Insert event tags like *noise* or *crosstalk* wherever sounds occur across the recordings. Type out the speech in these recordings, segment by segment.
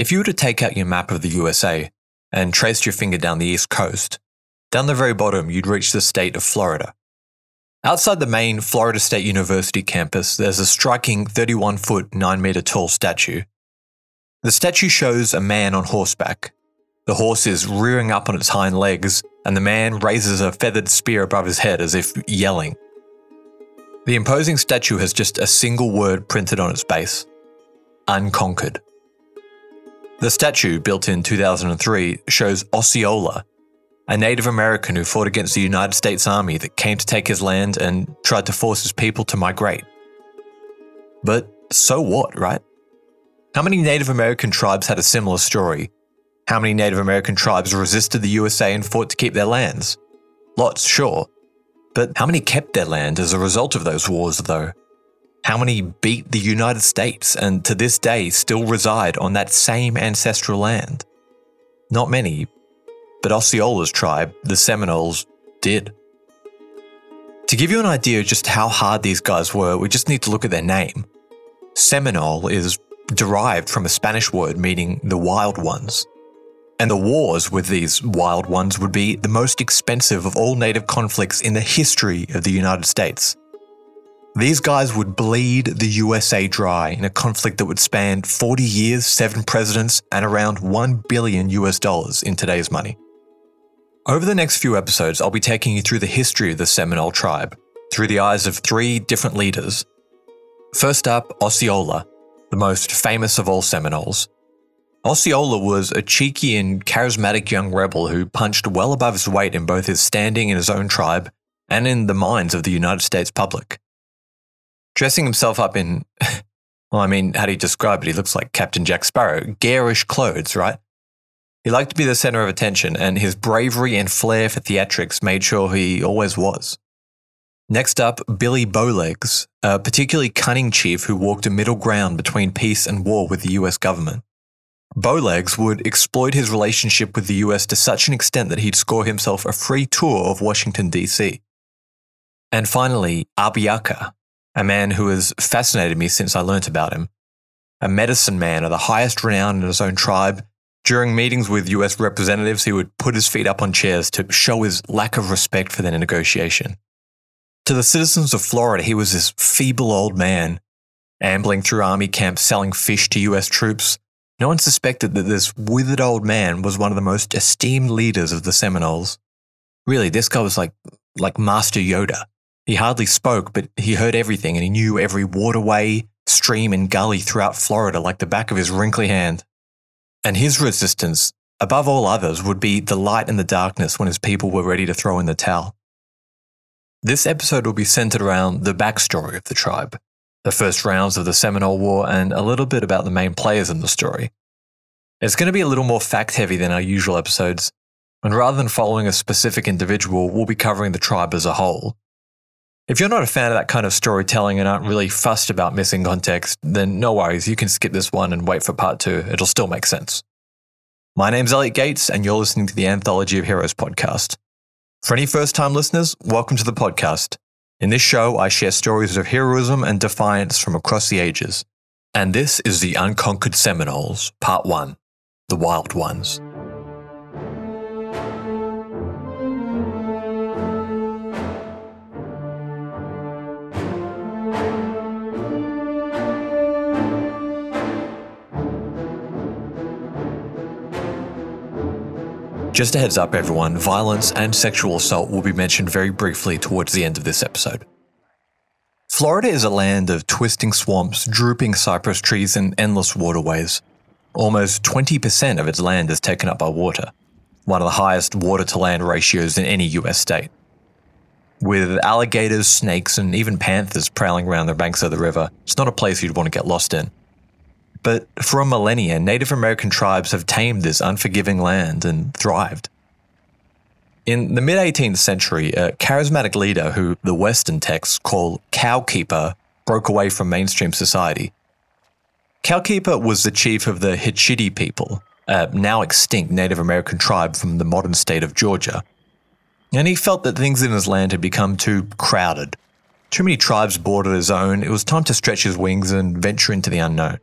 If you were to take out your map of the USA and trace your finger down the east coast, down the very bottom you'd reach the state of Florida. Outside the main Florida State University campus, there's a striking 31 foot, 9 meter tall statue. The statue shows a man on horseback. The horse is rearing up on its hind legs, and the man raises a feathered spear above his head as if yelling. The imposing statue has just a single word printed on its base Unconquered. The statue, built in 2003, shows Osceola, a Native American who fought against the United States Army that came to take his land and tried to force his people to migrate. But so what, right? How many Native American tribes had a similar story? How many Native American tribes resisted the USA and fought to keep their lands? Lots, sure. But how many kept their land as a result of those wars, though? How many beat the United States and to this day still reside on that same ancestral land? Not many, but Osceola's tribe, the Seminoles, did. To give you an idea of just how hard these guys were, we just need to look at their name. Seminole is derived from a Spanish word meaning the wild ones. And the wars with these wild ones would be the most expensive of all native conflicts in the history of the United States. These guys would bleed the USA dry in a conflict that would span 40 years, 7 presidents, and around 1 billion US dollars in today's money. Over the next few episodes, I'll be taking you through the history of the Seminole tribe through the eyes of three different leaders. First up, Osceola, the most famous of all Seminoles. Osceola was a cheeky and charismatic young rebel who punched well above his weight in both his standing in his own tribe and in the minds of the United States public. Dressing himself up in, *laughs* well, I mean, how do you describe it? He looks like Captain Jack Sparrow, garish clothes, right? He liked to be the center of attention, and his bravery and flair for theatrics made sure he always was. Next up, Billy Bowlegs, a particularly cunning chief who walked a middle ground between peace and war with the US government. Bowlegs would exploit his relationship with the US to such an extent that he'd score himself a free tour of Washington, D.C. And finally, Abiaka, a man who has fascinated me since I learnt about him. A medicine man of the highest renown in his own tribe during meetings with US representatives, he would put his feet up on chairs to show his lack of respect for their negotiation. To the citizens of Florida, he was this feeble old man, ambling through army camps selling fish to US troops. No one suspected that this withered old man was one of the most esteemed leaders of the Seminoles. Really, this guy was like, like Master Yoda. He hardly spoke, but he heard everything and he knew every waterway, stream, and gully throughout Florida like the back of his wrinkly hand. And his resistance, above all others, would be the light in the darkness when his people were ready to throw in the towel. This episode will be centered around the backstory of the tribe, the first rounds of the Seminole War, and a little bit about the main players in the story. It's going to be a little more fact heavy than our usual episodes, and rather than following a specific individual, we'll be covering the tribe as a whole. If you're not a fan of that kind of storytelling and aren't really fussed about missing context, then no worries, you can skip this one and wait for part two. It'll still make sense. My name's Elliot Gates, and you're listening to the Anthology of Heroes podcast. For any first time listeners, welcome to the podcast. In this show, I share stories of heroism and defiance from across the ages. And this is the Unconquered Seminoles, Part 1 The Wild Ones. Just a heads up, everyone violence and sexual assault will be mentioned very briefly towards the end of this episode. Florida is a land of twisting swamps, drooping cypress trees, and endless waterways. Almost 20% of its land is taken up by water, one of the highest water to land ratios in any US state. With alligators, snakes, and even panthers prowling around the banks of the river, it's not a place you'd want to get lost in. But for a millennia, Native American tribes have tamed this unforgiving land and thrived. In the mid 18th century, a charismatic leader who the Western texts call Cowkeeper broke away from mainstream society. Cowkeeper was the chief of the Hitchiti people, a now extinct Native American tribe from the modern state of Georgia. And he felt that things in his land had become too crowded. Too many tribes bordered his own, it was time to stretch his wings and venture into the unknown.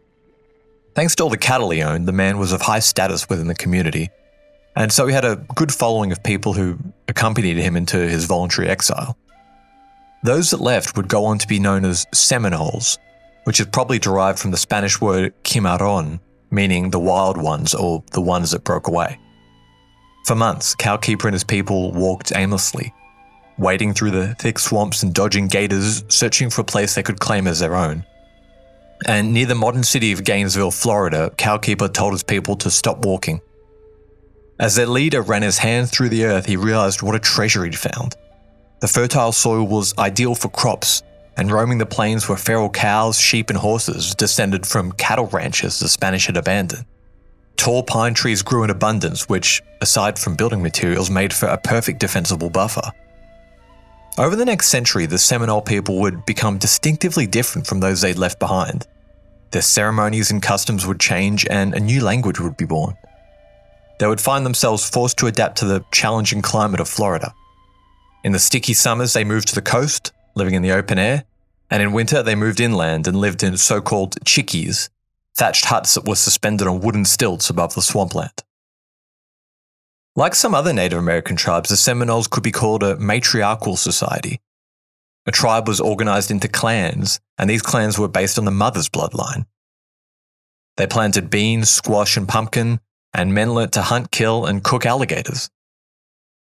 Thanks to all the cattle he owned, the man was of high status within the community, and so he had a good following of people who accompanied him into his voluntary exile. Those that left would go on to be known as Seminoles, which is probably derived from the Spanish word cimarron, meaning the wild ones or the ones that broke away. For months, Cowkeeper and his people walked aimlessly, wading through the thick swamps and dodging gators, searching for a place they could claim as their own. And near the modern city of Gainesville, Florida, Cowkeeper told his people to stop walking. As their leader ran his hand through the earth, he realized what a treasure he'd found. The fertile soil was ideal for crops, and roaming the plains were feral cows, sheep, and horses descended from cattle ranches the Spanish had abandoned. Tall pine trees grew in abundance, which, aside from building materials, made for a perfect defensible buffer. Over the next century, the Seminole people would become distinctively different from those they'd left behind. Their ceremonies and customs would change, and a new language would be born. They would find themselves forced to adapt to the challenging climate of Florida. In the sticky summers, they moved to the coast, living in the open air, and in winter, they moved inland and lived in so called chickees, thatched huts that were suspended on wooden stilts above the swampland. Like some other Native American tribes, the Seminoles could be called a matriarchal society. A tribe was organized into clans, and these clans were based on the mother's bloodline. They planted beans, squash, and pumpkin, and men learnt to hunt, kill, and cook alligators.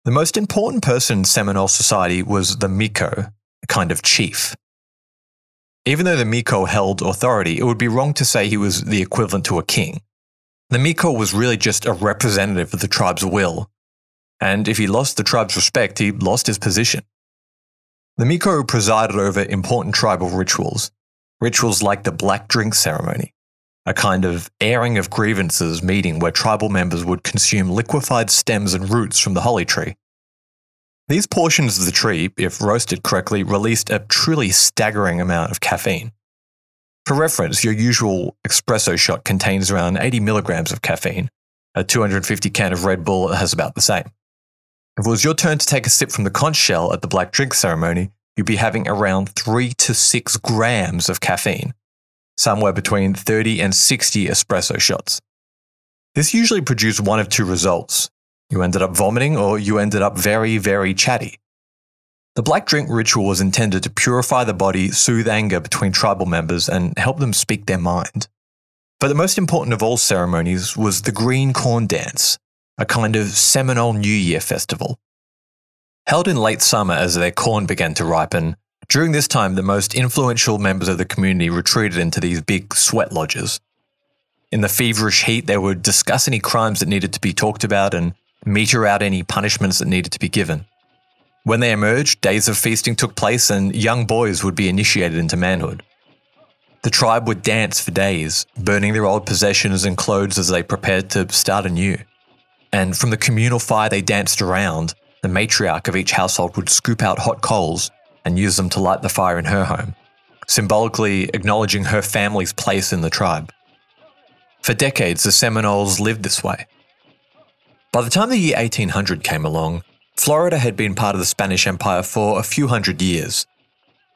The most important person in Seminole society was the Miko, a kind of chief. Even though the Miko held authority, it would be wrong to say he was the equivalent to a king. The Miko was really just a representative of the tribe's will, and if he lost the tribe's respect, he lost his position. The Miko presided over important tribal rituals, rituals like the Black Drink Ceremony, a kind of airing of grievances meeting where tribal members would consume liquefied stems and roots from the holly tree. These portions of the tree, if roasted correctly, released a truly staggering amount of caffeine. For reference, your usual espresso shot contains around 80 milligrams of caffeine. A 250 can of Red Bull has about the same. If it was your turn to take a sip from the conch shell at the black drink ceremony, you'd be having around 3 to 6 grams of caffeine, somewhere between 30 and 60 espresso shots. This usually produced one of two results. You ended up vomiting or you ended up very, very chatty. The black drink ritual was intended to purify the body, soothe anger between tribal members, and help them speak their mind. But the most important of all ceremonies was the Green Corn Dance, a kind of Seminole New Year festival. Held in late summer as their corn began to ripen, during this time the most influential members of the community retreated into these big sweat lodges. In the feverish heat, they would discuss any crimes that needed to be talked about and meter out any punishments that needed to be given. When they emerged, days of feasting took place and young boys would be initiated into manhood. The tribe would dance for days, burning their old possessions and clothes as they prepared to start anew. And from the communal fire they danced around, the matriarch of each household would scoop out hot coals and use them to light the fire in her home, symbolically acknowledging her family's place in the tribe. For decades, the Seminoles lived this way. By the time the year 1800 came along, Florida had been part of the Spanish Empire for a few hundred years.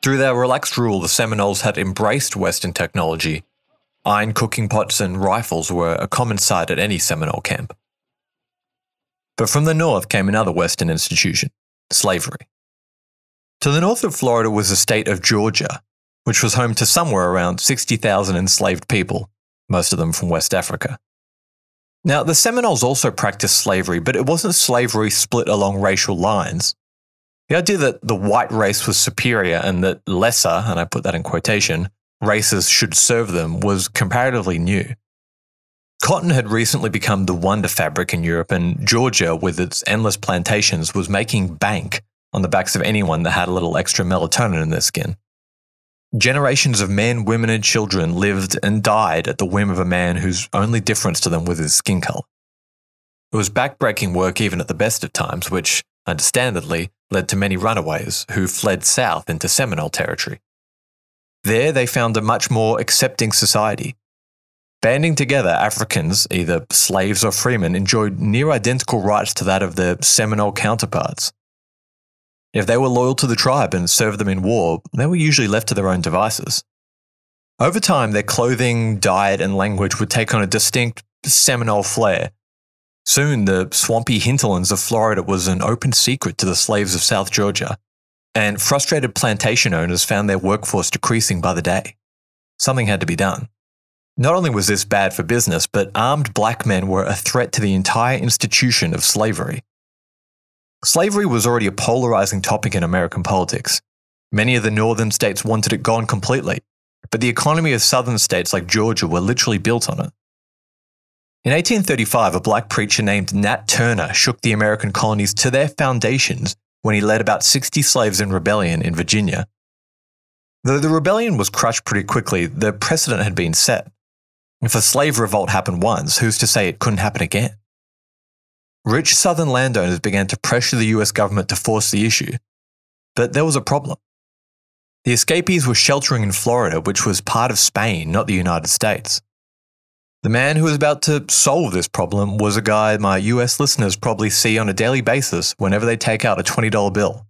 Through their relaxed rule, the Seminoles had embraced Western technology. Iron cooking pots and rifles were a common sight at any Seminole camp. But from the north came another Western institution slavery. To the north of Florida was the state of Georgia, which was home to somewhere around 60,000 enslaved people, most of them from West Africa. Now, the Seminoles also practiced slavery, but it wasn't slavery split along racial lines. The idea that the white race was superior and that lesser, and I put that in quotation, races should serve them was comparatively new. Cotton had recently become the wonder fabric in Europe, and Georgia, with its endless plantations, was making bank on the backs of anyone that had a little extra melatonin in their skin. Generations of men, women, and children lived and died at the whim of a man whose only difference to them was his skin color. It was backbreaking work even at the best of times, which, understandably, led to many runaways who fled south into Seminole territory. There they found a much more accepting society. Banding together, Africans, either slaves or freemen, enjoyed near identical rights to that of their Seminole counterparts. If they were loyal to the tribe and served them in war, they were usually left to their own devices. Over time, their clothing, diet, and language would take on a distinct Seminole flair. Soon, the swampy hinterlands of Florida was an open secret to the slaves of South Georgia, and frustrated plantation owners found their workforce decreasing by the day. Something had to be done. Not only was this bad for business, but armed black men were a threat to the entire institution of slavery. Slavery was already a polarizing topic in American politics. Many of the northern states wanted it gone completely, but the economy of southern states like Georgia were literally built on it. In 1835, a black preacher named Nat Turner shook the American colonies to their foundations when he led about 60 slaves in rebellion in Virginia. Though the rebellion was crushed pretty quickly, the precedent had been set. If a slave revolt happened once, who's to say it couldn't happen again? Rich southern landowners began to pressure the US government to force the issue. But there was a problem. The escapees were sheltering in Florida, which was part of Spain, not the United States. The man who was about to solve this problem was a guy my US listeners probably see on a daily basis whenever they take out a $20 bill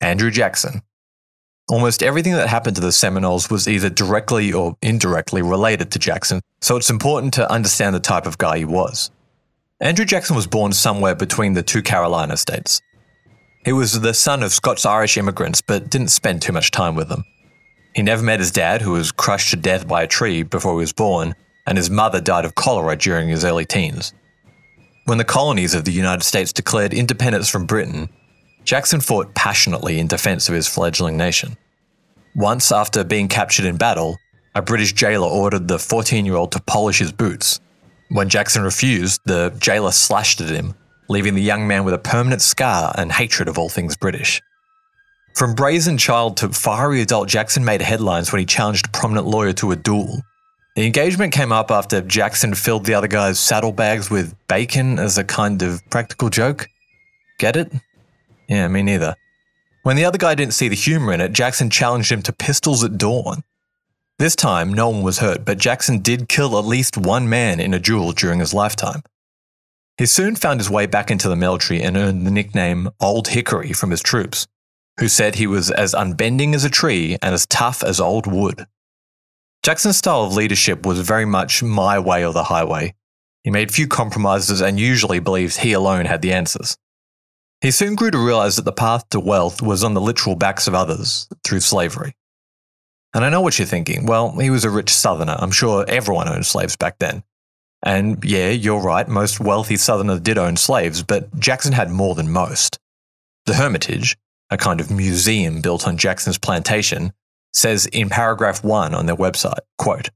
Andrew Jackson. Almost everything that happened to the Seminoles was either directly or indirectly related to Jackson, so it's important to understand the type of guy he was. Andrew Jackson was born somewhere between the two Carolina states. He was the son of Scots Irish immigrants, but didn't spend too much time with them. He never met his dad, who was crushed to death by a tree before he was born, and his mother died of cholera during his early teens. When the colonies of the United States declared independence from Britain, Jackson fought passionately in defense of his fledgling nation. Once, after being captured in battle, a British jailer ordered the 14 year old to polish his boots. When Jackson refused, the jailer slashed at him leaving the young man with a permanent scar and hatred of all things British. From brazen child to fiery adult, Jackson made headlines when he challenged a prominent lawyer to a duel. The engagement came up after Jackson filled the other guy's saddlebags with bacon as a kind of practical joke. Get it? Yeah, me neither. When the other guy didn't see the humor in it, Jackson challenged him to pistols at dawn. This time, no one was hurt, but Jackson did kill at least one man in a duel during his lifetime. He soon found his way back into the military and earned the nickname Old Hickory from his troops, who said he was as unbending as a tree and as tough as old wood. Jackson's style of leadership was very much my way or the highway. He made few compromises and usually believed he alone had the answers. He soon grew to realize that the path to wealth was on the literal backs of others through slavery. And I know what you're thinking. Well, he was a rich southerner. I'm sure everyone owned slaves back then. And yeah, you're right, most wealthy Southerners did own slaves, but Jackson had more than most. The Hermitage, a kind of museum built on Jackson's plantation, says in paragraph 1 on their website, quote,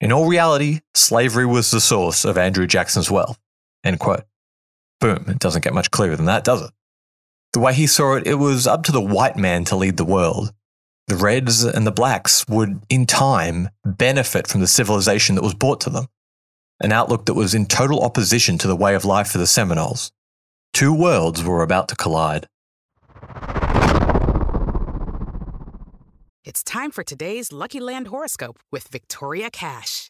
In all reality, slavery was the source of Andrew Jackson's wealth. End quote. Boom, it doesn't get much clearer than that, does it? The way he saw it, it was up to the white man to lead the world. The Reds and the Blacks would, in time, benefit from the civilization that was brought to them an outlook that was in total opposition to the way of life for the Seminoles. Two worlds were about to collide. It's time for today's Lucky Land horoscope with Victoria Cash.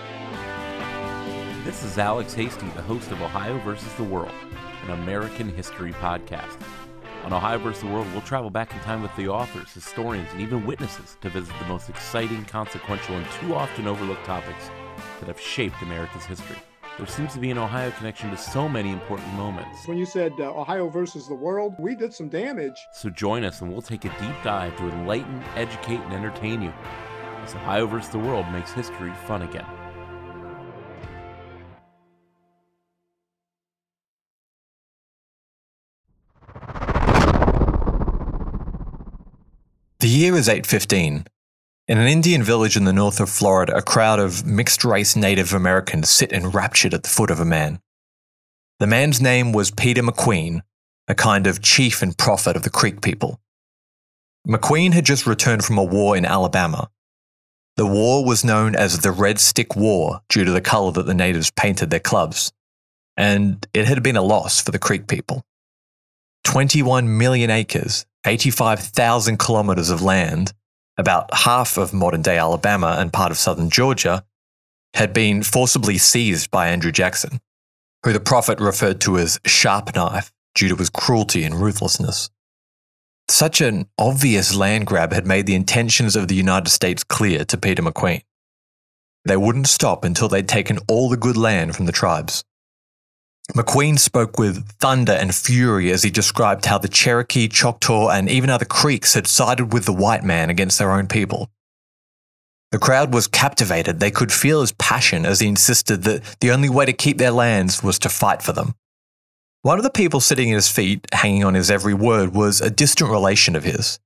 This is Alex Hasty, the host of Ohio versus the World, an American history podcast. On Ohio vs. the World, we'll travel back in time with the authors, historians, and even witnesses to visit the most exciting, consequential, and too often overlooked topics that have shaped America's history. There seems to be an Ohio connection to so many important moments. When you said uh, Ohio versus the world, we did some damage. So join us and we'll take a deep dive to enlighten, educate, and entertain you as Ohio versus the world makes history fun again. Year is 815. In an Indian village in the north of Florida, a crowd of mixed race Native Americans sit enraptured at the foot of a man. The man's name was Peter McQueen, a kind of chief and prophet of the Creek people. McQueen had just returned from a war in Alabama. The The war was known as the Red Stick War due to the color that the natives painted their clubs, and it had been a loss for the Creek people. 21 million acres, 85,000 kilometers of land, about half of modern day Alabama and part of southern Georgia, had been forcibly seized by Andrew Jackson, who the prophet referred to as sharp knife due to his cruelty and ruthlessness. Such an obvious land grab had made the intentions of the United States clear to Peter McQueen. They wouldn't stop until they'd taken all the good land from the tribes. McQueen spoke with thunder and fury as he described how the Cherokee, Choctaw, and even other Creeks had sided with the white man against their own people. The crowd was captivated. They could feel his passion as he insisted that the only way to keep their lands was to fight for them. One of the people sitting at his feet, hanging on his every word, was a distant relation of his.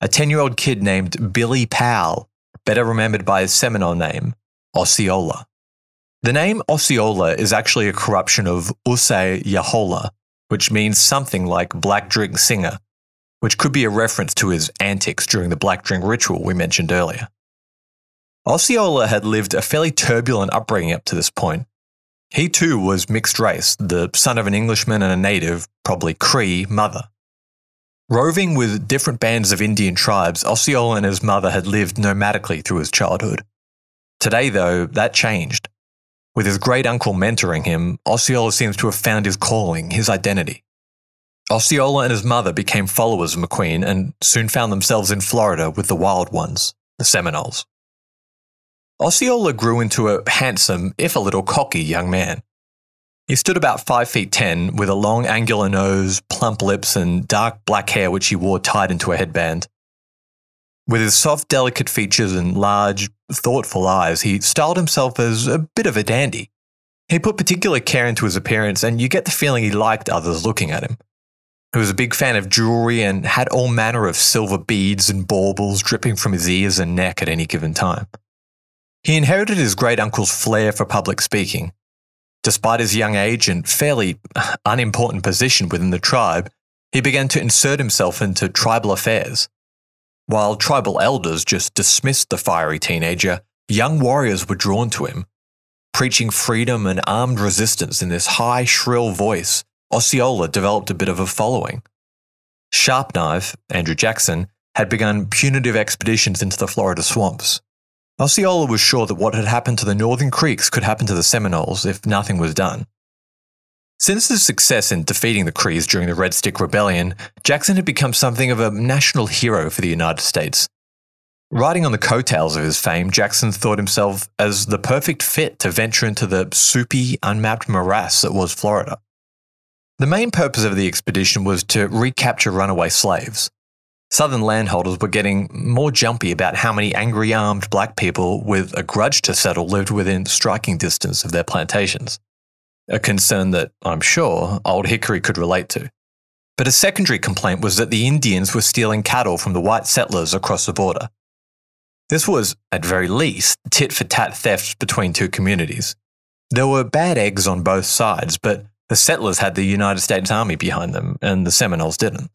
A 10 year old kid named Billy Powell, better remembered by his Seminole name, Osceola. The name Osceola is actually a corruption of Usay Yahola, which means something like black drink singer, which could be a reference to his antics during the black drink ritual we mentioned earlier. Osceola had lived a fairly turbulent upbringing up to this point. He too was mixed race, the son of an Englishman and a native, probably Creek, mother. Roving with different bands of Indian tribes, Osceola and his mother had lived nomadically through his childhood. Today, though, that changed. With his great uncle mentoring him, Osceola seems to have found his calling, his identity. Osceola and his mother became followers of McQueen and soon found themselves in Florida with the Wild Ones, the Seminoles. Osceola grew into a handsome, if a little cocky, young man. He stood about 5 feet 10 with a long angular nose, plump lips, and dark black hair which he wore tied into a headband. With his soft, delicate features and large, thoughtful eyes, he styled himself as a bit of a dandy. He put particular care into his appearance, and you get the feeling he liked others looking at him. He was a big fan of jewelry and had all manner of silver beads and baubles dripping from his ears and neck at any given time. He inherited his great uncle's flair for public speaking. Despite his young age and fairly uh, unimportant position within the tribe, he began to insert himself into tribal affairs. While tribal elders just dismissed the fiery teenager, young warriors were drawn to him. Preaching freedom and armed resistance in this high, shrill voice, Osceola developed a bit of a following. Sharpknife, Andrew Jackson, had begun punitive expeditions into the Florida swamps. Osceola was sure that what had happened to the Northern Creeks could happen to the Seminoles if nothing was done. Since his success in defeating the Creeks during the Red Stick Rebellion, Jackson had become something of a national hero for the United States. Riding on the coattails of his fame, Jackson thought himself as the perfect fit to venture into the soupy, unmapped morass that was Florida. The main purpose of the expedition was to recapture runaway slaves. Southern landholders were getting more jumpy about how many angry armed black people with a grudge to settle lived within striking distance of their plantations a concern that I'm sure Old Hickory could relate to. But a secondary complaint was that the Indians were stealing cattle from the white settlers across the border. This was, at very least, tit for tat theft between two communities. There were bad eggs on both sides, but the settlers had the United States Army behind them, and the Seminoles didn't.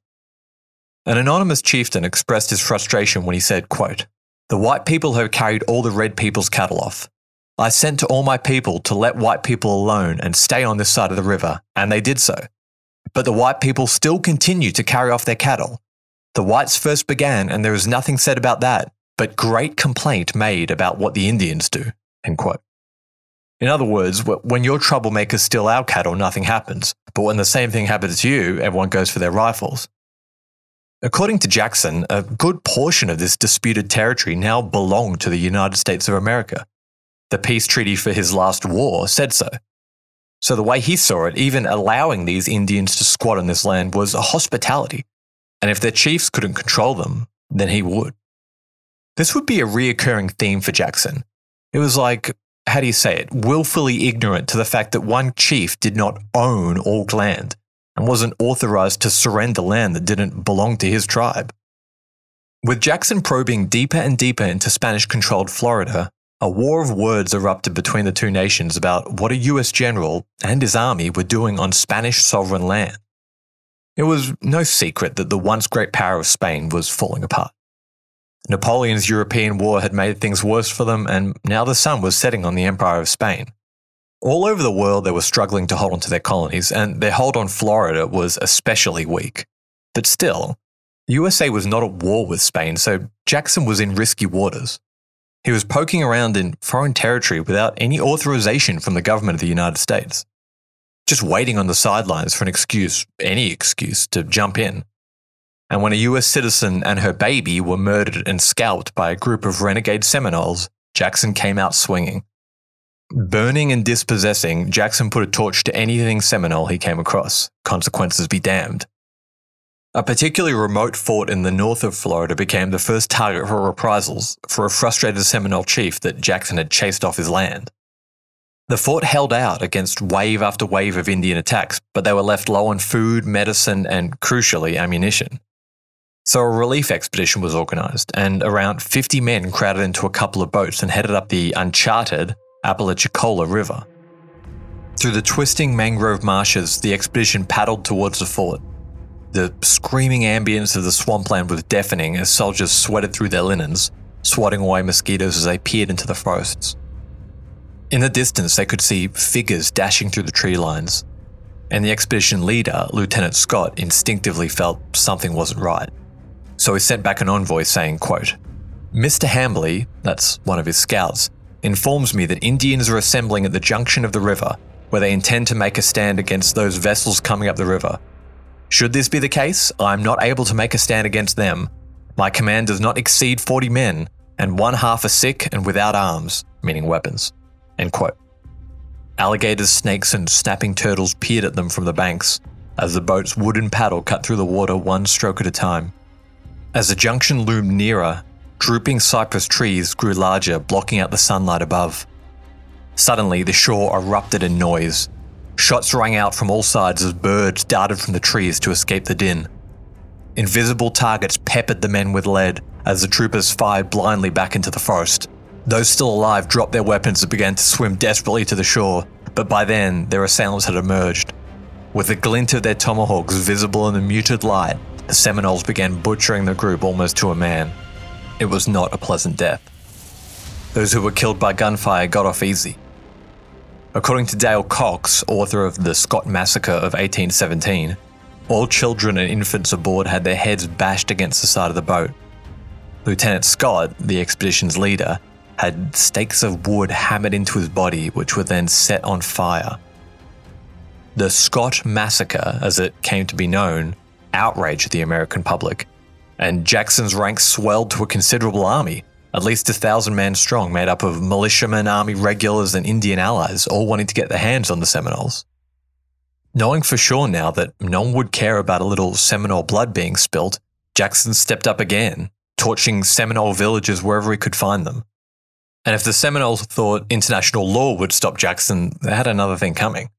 An anonymous chieftain expressed his frustration when he said, quote, The white people have carried all the red people's cattle off. I sent to all my people to let white people alone and stay on this side of the river, and they did so. But the white people still continued to carry off their cattle. The whites first began, and there is nothing said about that, but great complaint made about what the Indians do. End quote. In other words, when your troublemakers steal our cattle, nothing happens. But when the same thing happens to you, everyone goes for their rifles. According to Jackson, a good portion of this disputed territory now belonged to the United States of America. The peace treaty for his last war said so. So the way he saw it, even allowing these Indians to squat on this land was a hospitality. And if their chiefs couldn't control them, then he would. This would be a reoccurring theme for Jackson. It was like, how do you say it, willfully ignorant to the fact that one chief did not own all land and wasn't authorized to surrender land that didn't belong to his tribe. With Jackson probing deeper and deeper into Spanish controlled Florida, a war of words erupted between the two nations about what a US general and his army were doing on Spanish sovereign land. It was no secret that the once great power of Spain was falling apart. Napoleon's European war had made things worse for them, and now the sun was setting on the Empire of Spain. All over the world, they were struggling to hold on to their colonies, and their hold on Florida was especially weak. But still, the USA was not at war with Spain, so Jackson was in risky waters. He was poking around in foreign territory without any authorization from the government of the United States, just waiting on the sidelines for an excuse, any excuse, to jump in. And when a US citizen and her baby were murdered and scalped by a group of renegade Seminoles, Jackson came out swinging. Burning and dispossessing, Jackson put a torch to anything Seminole he came across. Consequences be damned. A particularly remote fort in the north of Florida became the first target for reprisals for a frustrated Seminole chief that Jackson had chased off his land. The fort held out against wave after wave of Indian attacks, but they were left low on food, medicine, and crucially, ammunition. So a relief expedition was organized, and around 50 men crowded into a couple of boats and headed up the uncharted Apalachicola River. Through the twisting mangrove marshes, the expedition paddled towards the fort. The screaming ambience of the swampland was deafening as soldiers sweated through their linens, swatting away mosquitoes as they peered into the forests. In the distance, they could see figures dashing through the tree lines, and the expedition leader, Lieutenant Scott, instinctively felt something wasn't right. So he sent back an envoy saying, quote, Mr. Hambly, that's one of his scouts, informs me that Indians are assembling at the junction of the river, where they intend to make a stand against those vessels coming up the river should this be the case, I am not able to make a stand against them. My command does not exceed 40 men, and one half are sick and without arms, meaning weapons. End quote. Alligators, snakes, and snapping turtles peered at them from the banks as the boat's wooden paddle cut through the water one stroke at a time. As the junction loomed nearer, drooping cypress trees grew larger, blocking out the sunlight above. Suddenly, the shore erupted in noise, Shots rang out from all sides as birds darted from the trees to escape the din. Invisible targets peppered the men with lead as the troopers fired blindly back into the forest. Those still alive dropped their weapons and began to swim desperately to the shore, but by then their assailants had emerged. With the glint of their tomahawks visible in the muted light, the Seminoles began butchering the group almost to a man. It was not a pleasant death. Those who were killed by gunfire got off easy. According to Dale Cox, author of The Scott Massacre of 1817, all children and infants aboard had their heads bashed against the side of the boat. Lieutenant Scott, the expedition's leader, had stakes of wood hammered into his body, which were then set on fire. The Scott Massacre, as it came to be known, outraged the American public, and Jackson's ranks swelled to a considerable army, at least a thousand men strong, made up of militiamen, army regulars, and Indian allies, all wanting to get their hands on the Seminoles. Knowing for sure now that no one would care about a little Seminole blood being spilt, Jackson stepped up again, torching Seminole villages wherever he could find them. And if the Seminoles thought international law would stop Jackson, they had another thing coming.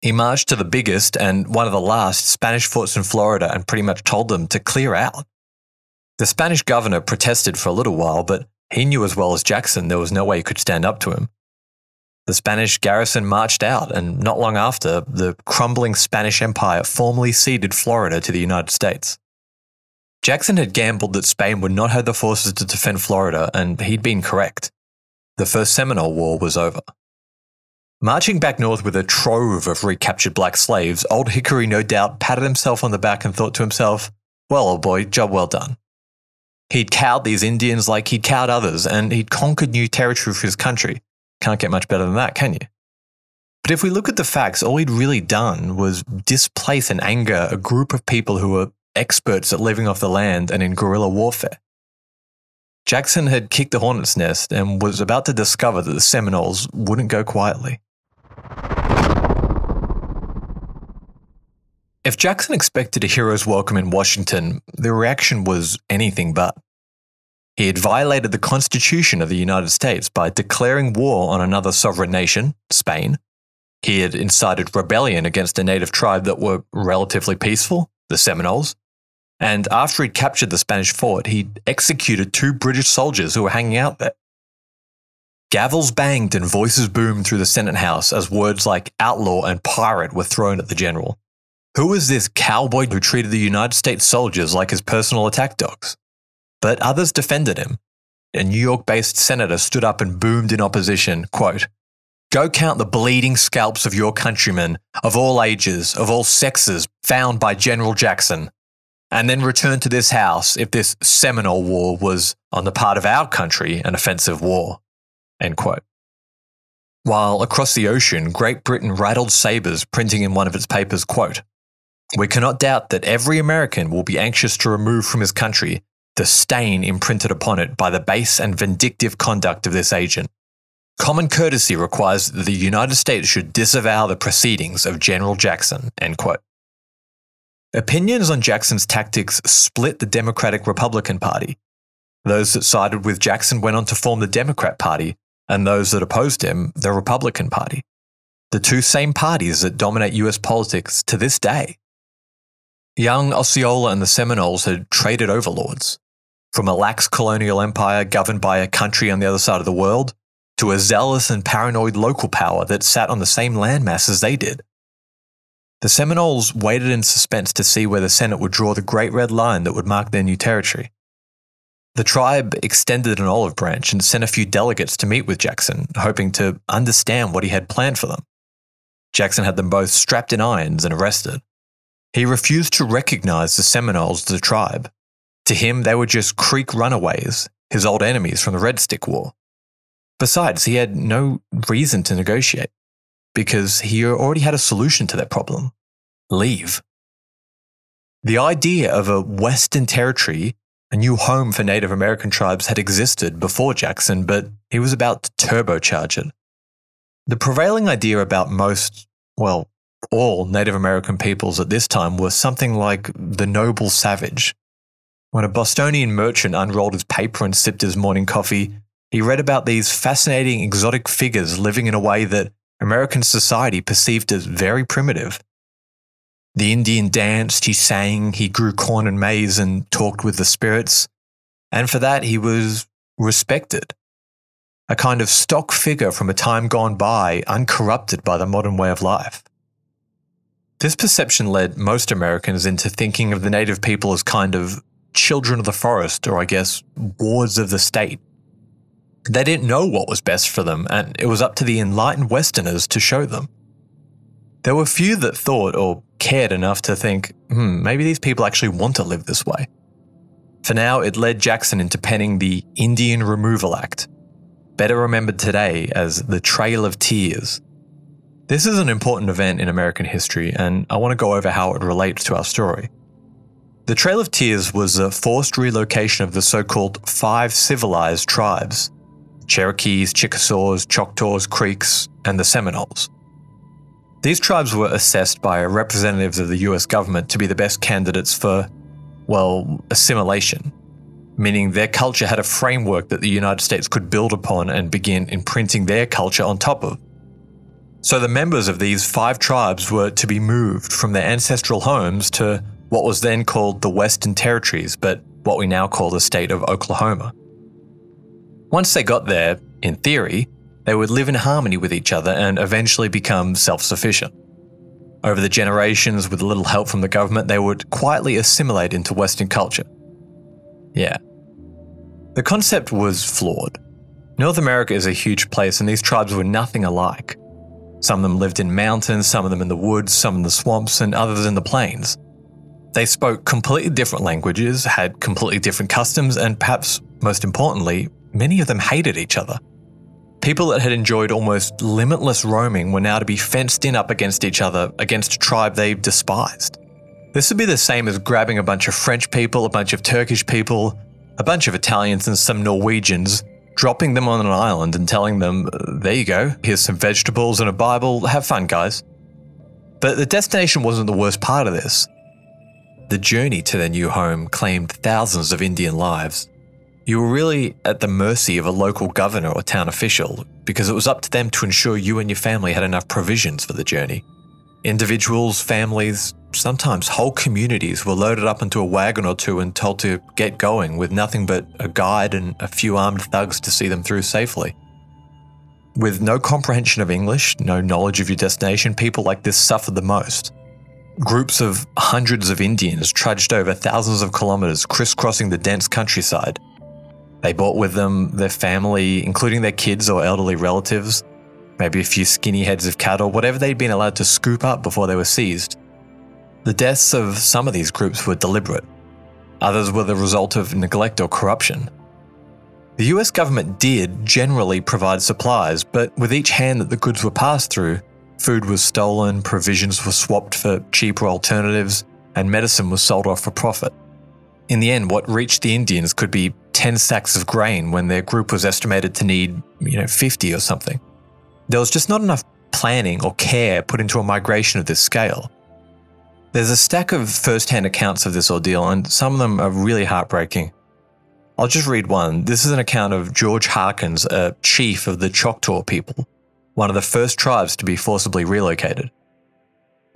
He marched to the biggest and one of the last Spanish forts in Florida and pretty much told them to clear out. The Spanish governor protested for a little while, but he knew as well as Jackson there was no way he could stand up to him. The Spanish garrison marched out, and not long after, the crumbling Spanish Empire formally ceded Florida to the United States. Jackson had gambled that Spain would not have the forces to defend Florida, and he'd been correct. The First Seminole War was over. Marching back north with a trove of recaptured black slaves, Old Hickory no doubt patted himself on the back and thought to himself, Well, old boy, job well done. He'd cowed these Indians like he'd cowed others, and he'd conquered new territory for his country. Can't get much better than that, can you? But if we look at the facts, all he'd really done was displace and anger a group of people who were experts at living off the land and in guerrilla warfare. Jackson had kicked the hornet's nest and was about to discover that the Seminoles wouldn't go quietly. If Jackson expected a hero's welcome in Washington, the reaction was anything but. He had violated the Constitution of the United States by declaring war on another sovereign nation, Spain. He had incited rebellion against a native tribe that were relatively peaceful, the Seminoles. And after he'd captured the Spanish fort, he'd executed two British soldiers who were hanging out there. Gavels banged and voices boomed through the Senate House as words like outlaw and pirate were thrown at the general. Who was this cowboy who treated the United States soldiers like his personal attack dogs? but others defended him. A New York based senator stood up and boomed in opposition quote, Go count the bleeding scalps of your countrymen, of all ages, of all sexes, found by General Jackson, and then return to this house if this Seminole War was, on the part of our country, an offensive war. End quote. While across the ocean, Great Britain rattled sabres, printing in one of its papers, quote, We cannot doubt that every American will be anxious to remove from his country the stain imprinted upon it by the base and vindictive conduct of this agent. Common courtesy requires that the United States should disavow the proceedings of General Jackson. Opinions on Jackson's tactics split the Democratic Republican Party. Those that sided with Jackson went on to form the Democrat Party, and those that opposed him, the Republican Party. The two same parties that dominate US politics to this day. Young Osceola and the Seminoles had traded overlords. From a lax colonial empire governed by a country on the other side of the world, to a zealous and paranoid local power that sat on the same landmass as they did. The Seminoles waited in suspense to see where the Senate would draw the great red line that would mark their new territory. The tribe extended an olive branch and sent a few delegates to meet with Jackson, hoping to understand what he had planned for them. Jackson had them both strapped in irons and arrested. He refused to recognize the Seminoles as a tribe. To him, they were just Creek runaways, his old enemies from the Red Stick War. Besides, he had no reason to negotiate because he already had a solution to that problem leave. The idea of a Western Territory, a new home for Native American tribes, had existed before Jackson, but he was about to turbocharge it. The prevailing idea about most, well, all Native American peoples at this time were something like the noble savage. When a Bostonian merchant unrolled his paper and sipped his morning coffee, he read about these fascinating exotic figures living in a way that American society perceived as very primitive. The Indian danced, he sang, he grew corn and maize and talked with the spirits, and for that he was respected. A kind of stock figure from a time gone by, uncorrupted by the modern way of life. This perception led most Americans into thinking of the native people as kind of children of the forest, or I guess wards of the state. They didn't know what was best for them, and it was up to the enlightened Westerners to show them. There were few that thought or cared enough to think, hmm, maybe these people actually want to live this way. For now, it led Jackson into penning the Indian Removal Act, better remembered today as the Trail of Tears. This is an important event in American history, and I want to go over how it relates to our story. The Trail of Tears was a forced relocation of the so called five civilized tribes Cherokees, Chickasaws, Choctaws, Creeks, and the Seminoles. These tribes were assessed by representatives of the US government to be the best candidates for, well, assimilation, meaning their culture had a framework that the United States could build upon and begin imprinting their culture on top of. So the members of these five tribes were to be moved from their ancestral homes to what was then called the Western Territories, but what we now call the state of Oklahoma. Once they got there, in theory, they would live in harmony with each other and eventually become self sufficient. Over the generations, with a little help from the government, they would quietly assimilate into Western culture. Yeah. The concept was flawed. North America is a huge place, and these tribes were nothing alike. Some of them lived in mountains, some of them in the woods, some in the swamps, and others in the plains. They spoke completely different languages, had completely different customs, and perhaps most importantly, many of them hated each other. People that had enjoyed almost limitless roaming were now to be fenced in up against each other against a tribe they despised. This would be the same as grabbing a bunch of French people, a bunch of Turkish people, a bunch of Italians, and some Norwegians, dropping them on an island and telling them, uh, there you go, here's some vegetables and a Bible, have fun, guys. But the destination wasn't the worst part of this. The journey to their new home claimed thousands of Indian lives. You were really at the mercy of a local governor or town official because it was up to them to ensure you and your family had enough provisions for the journey. Individuals, families, sometimes whole communities were loaded up into a wagon or two and told to get going with nothing but a guide and a few armed thugs to see them through safely. With no comprehension of English, no knowledge of your destination, people like this suffered the most. groups of hundreds of Indians trudged over thousands of kilometers, crisscrossing the dense countryside. They brought with them their family, including their kids or elderly relatives, maybe a few skinny heads of cattle, whatever they'd been allowed to scoop up before they were seized. The deaths of some of these groups were deliberate, others were the result of neglect or corruption. The US government did generally provide supplies, but with each hand that the goods were passed through, food was stolen, provisions were swapped for cheaper alternatives, and medicine was sold off for profit. In the end, what reached the Indians could be 10 sacks of grain when their group was estimated to need, you know, 50 or something. There was just not enough planning or care put into a migration of this scale. There's a stack of first hand accounts of this ordeal, and some of them are really heartbreaking. I'll just read one. This is an account of George Harkins, a chief of the Choctaw people, one of the first tribes to be forcibly relocated.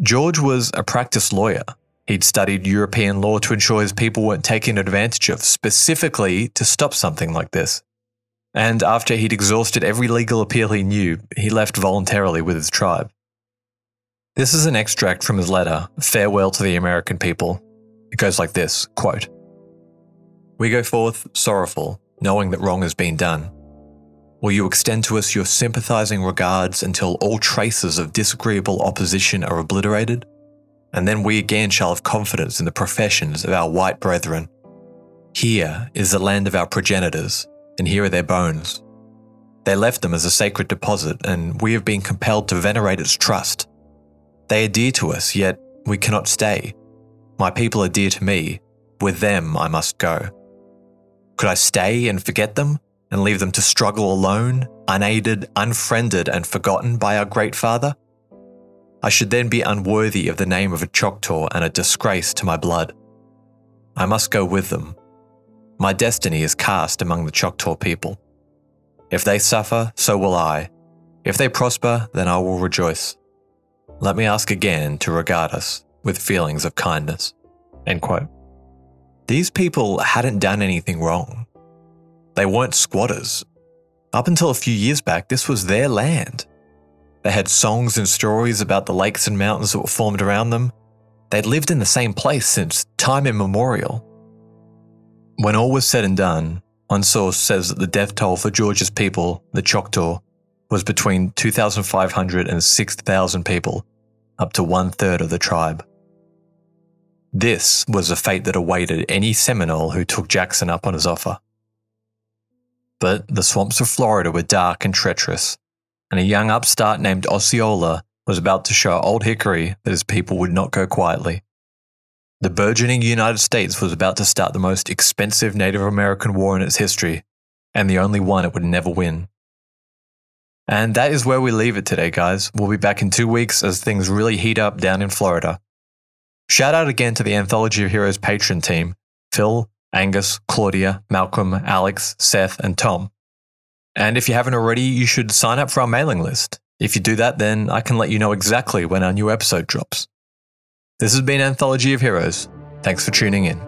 George was a practiced lawyer. He'd studied European law to ensure his people weren't taken advantage of, specifically to stop something like this. And after he'd exhausted every legal appeal he knew, he left voluntarily with his tribe. This is an extract from his letter, Farewell to the American People. It goes like this quote, We go forth sorrowful, knowing that wrong has been done. Will you extend to us your sympathizing regards until all traces of disagreeable opposition are obliterated? And then we again shall have confidence in the professions of our white brethren. Here is the land of our progenitors, and here are their bones. They left them as a sacred deposit, and we have been compelled to venerate its trust. They are dear to us, yet we cannot stay. My people are dear to me. With them I must go. Could I stay and forget them, and leave them to struggle alone, unaided, unfriended, and forgotten by our great father? I should then be unworthy of the name of a Choctaw and a disgrace to my blood. I must go with them. My destiny is cast among the Choctaw people. If they suffer, so will I. If they prosper, then I will rejoice. Let me ask again to regard us with feelings of kindness. End quote. These people hadn't done anything wrong. They weren't squatters. Up until a few years back, this was their land. They had songs and stories about the lakes and mountains that were formed around them. They'd lived in the same place since time immemorial. When all was said and done, one source says that the death toll for Georgia's people, the Choctaw, was between 2,500 and 6,000 people, up to one third of the tribe. This was the fate that awaited any Seminole who took Jackson up on his offer. But the swamps of Florida were dark and treacherous, and a young upstart named Osceola was about to show Old Hickory that his people would not go quietly. The burgeoning United States was about to start the most expensive Native American war in its history, and the only one it would never win. And that is where we leave it today, guys. We'll be back in two weeks as things really heat up down in Florida. Shout out again to the Anthology of Heroes patron team Phil, Angus, Claudia, Malcolm, Alex, Seth, and Tom. And if you haven't already, you should sign up for our mailing list. If you do that, then I can let you know exactly when our new episode drops. This has been Anthology of Heroes. Thanks for tuning in.